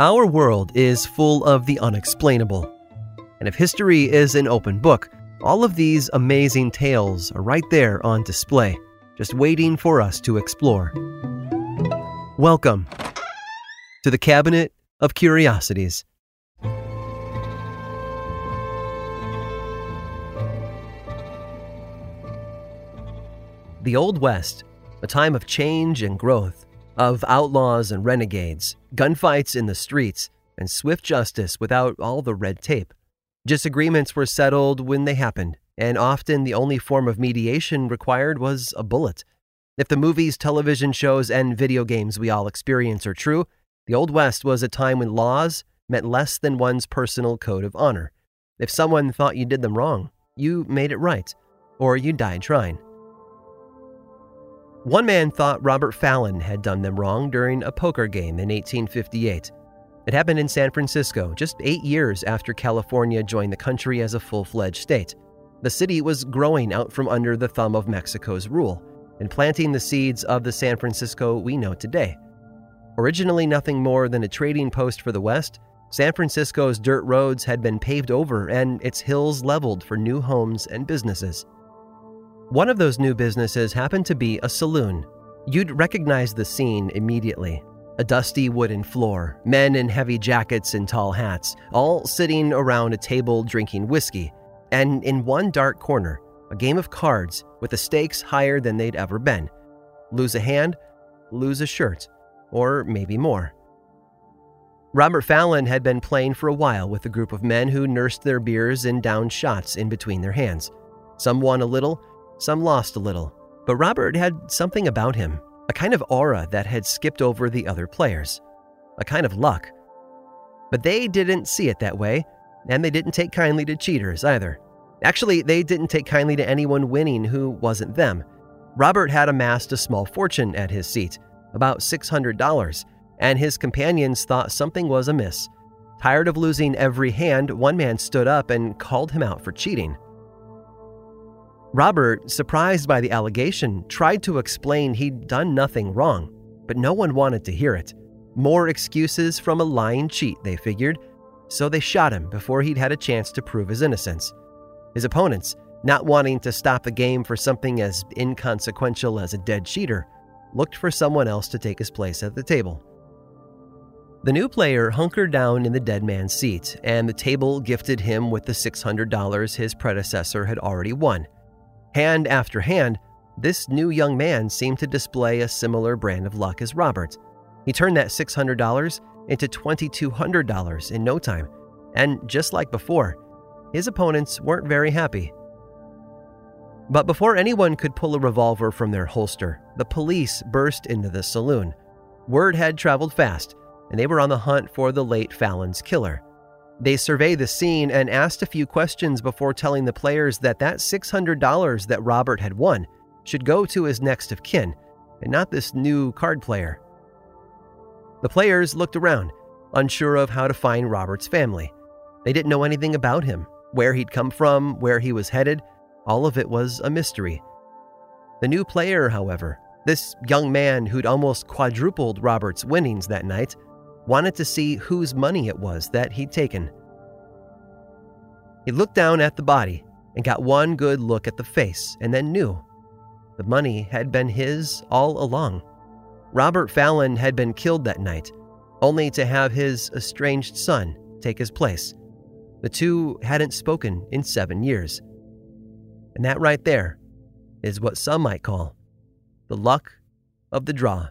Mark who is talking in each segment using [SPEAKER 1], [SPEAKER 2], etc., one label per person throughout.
[SPEAKER 1] Our world is full of the unexplainable. And if history is an open book, all of these amazing tales are right there on display, just waiting for us to explore. Welcome to the Cabinet of Curiosities. The Old West, a time of change and growth, of outlaws and renegades, gunfights in the streets, and swift justice without all the red tape. Disagreements were settled when they happened, and often the only form of mediation required was a bullet. If the movies, television shows, and video games we all experience are true, the Old West was a time when laws meant less than one's personal code of honor. If someone thought you did them wrong, you made it right, or you died trying. One man thought Robert Fallon had done them wrong during a poker game in 1858. It happened in San Francisco, just eight years after California joined the country as a full fledged state. The city was growing out from under the thumb of Mexico's rule and planting the seeds of the San Francisco we know today. Originally nothing more than a trading post for the West, San Francisco's dirt roads had been paved over and its hills leveled for new homes and businesses. One of those new businesses happened to be a saloon. You'd recognize the scene immediately. A dusty wooden floor, men in heavy jackets and tall hats, all sitting around a table drinking whiskey, and in one dark corner, a game of cards with the stakes higher than they'd ever been. Lose a hand, lose a shirt, or maybe more. Robert Fallon had been playing for a while with a group of men who nursed their beers and downed shots in between their hands. Some won a little, some lost a little, but Robert had something about him, a kind of aura that had skipped over the other players, a kind of luck. But they didn't see it that way, and they didn't take kindly to cheaters either. Actually, they didn't take kindly to anyone winning who wasn't them. Robert had amassed a small fortune at his seat, about $600, and his companions thought something was amiss. Tired of losing every hand, one man stood up and called him out for cheating. Robert, surprised by the allegation, tried to explain he'd done nothing wrong, but no one wanted to hear it. More excuses from a lying cheat, they figured, so they shot him before he'd had a chance to prove his innocence. His opponents, not wanting to stop the game for something as inconsequential as a dead cheater, looked for someone else to take his place at the table. The new player hunkered down in the dead man's seat, and the table gifted him with the $600 his predecessor had already won. Hand after hand, this new young man seemed to display a similar brand of luck as Roberts. He turned that $600 into $2,200 in no time, and just like before, his opponents weren't very happy. But before anyone could pull a revolver from their holster, the police burst into the saloon. Word had traveled fast, and they were on the hunt for the late Fallon's killer. They surveyed the scene and asked a few questions before telling the players that that $600 that Robert had won should go to his next of kin, and not this new card player. The players looked around, unsure of how to find Robert's family. They didn't know anything about him, where he'd come from, where he was headed. All of it was a mystery. The new player, however, this young man who'd almost quadrupled Robert's winnings that night, wanted to see whose money it was that he'd taken. He looked down at the body and got one good look at the face and then knew the money had been his all along. Robert Fallon had been killed that night, only to have his estranged son take his place. The two hadn't spoken in seven years. And that right there is what some might call the luck of the draw.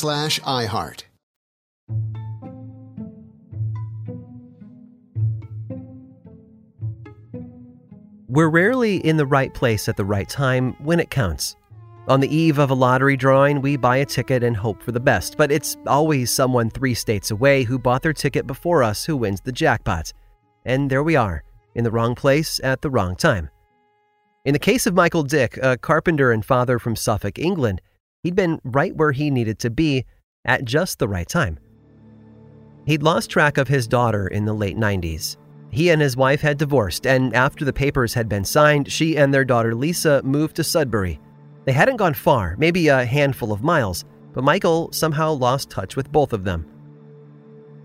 [SPEAKER 2] slash iHeart.
[SPEAKER 1] We're rarely in the right place at the right time when it counts. On the eve of a lottery drawing, we buy a ticket and hope for the best, but it's always someone three states away who bought their ticket before us who wins the jackpot. And there we are, in the wrong place at the wrong time. In the case of Michael Dick, a carpenter and father from Suffolk, England, he'd been right where he needed to be at just the right time. He'd lost track of his daughter in the late 90s. He and his wife had divorced, and after the papers had been signed, she and their daughter Lisa moved to Sudbury. They hadn't gone far, maybe a handful of miles, but Michael somehow lost touch with both of them.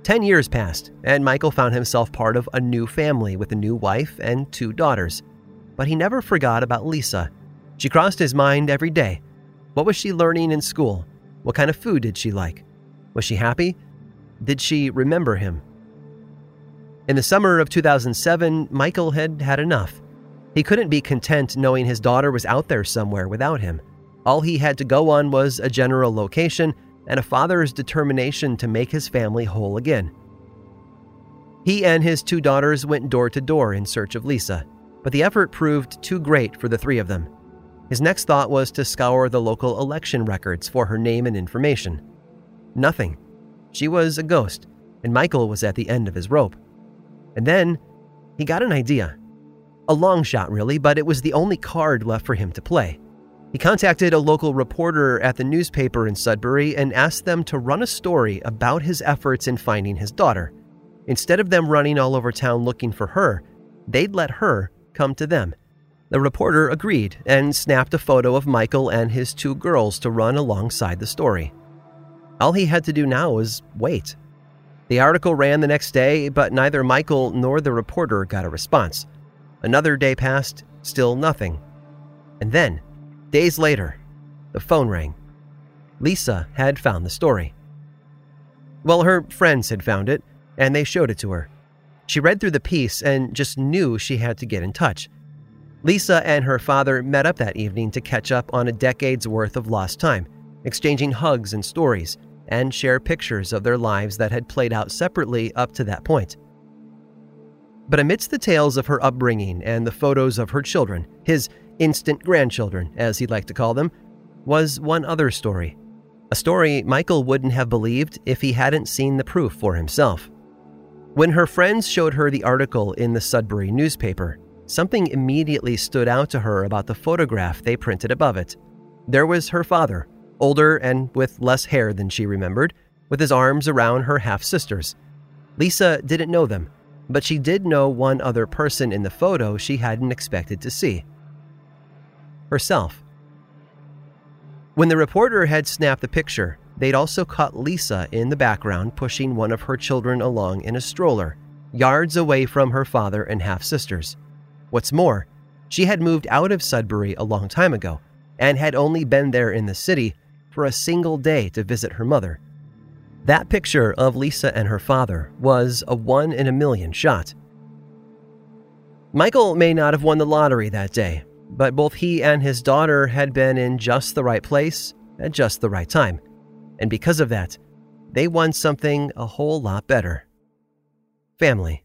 [SPEAKER 1] Ten years passed, and Michael found himself part of a new family with a new wife and two daughters. But he never forgot about Lisa. She crossed his mind every day. What was she learning in school? What kind of food did she like? Was she happy? Did she remember him? In the summer of 2007, Michael had had enough. He couldn't be content knowing his daughter was out there somewhere without him. All he had to go on was a general location and a father's determination to make his family whole again. He and his two daughters went door to door in search of Lisa, but the effort proved too great for the three of them. His next thought was to scour the local election records for her name and information. Nothing. She was a ghost, and Michael was at the end of his rope. And then he got an idea. A long shot, really, but it was the only card left for him to play. He contacted a local reporter at the newspaper in Sudbury and asked them to run a story about his efforts in finding his daughter. Instead of them running all over town looking for her, they'd let her come to them. The reporter agreed and snapped a photo of Michael and his two girls to run alongside the story. All he had to do now was wait. The article ran the next day, but neither Michael nor the reporter got a response. Another day passed, still nothing. And then, days later, the phone rang. Lisa had found the story. Well, her friends had found it, and they showed it to her. She read through the piece and just knew she had to get in touch. Lisa and her father met up that evening to catch up on a decade's worth of lost time, exchanging hugs and stories, and share pictures of their lives that had played out separately up to that point. But amidst the tales of her upbringing and the photos of her children, his instant grandchildren, as he'd like to call them, was one other story. A story Michael wouldn't have believed if he hadn't seen the proof for himself. When her friends showed her the article in the Sudbury newspaper, something immediately stood out to her about the photograph they printed above it. There was her father, older and with less hair than she remembered, with his arms around her half sisters. Lisa didn't know them, but she did know one other person in the photo she hadn't expected to see herself. When the reporter had snapped the picture, they'd also caught Lisa in the background pushing one of her children along in a stroller, yards away from her father and half sisters. What's more, she had moved out of Sudbury a long time ago and had only been there in the city for a single day to visit her mother. That picture of Lisa and her father was a one in a million shot. Michael may not have won the lottery that day, but both he and his daughter had been in just the right place at just the right time. And because of that, they won something a whole lot better family.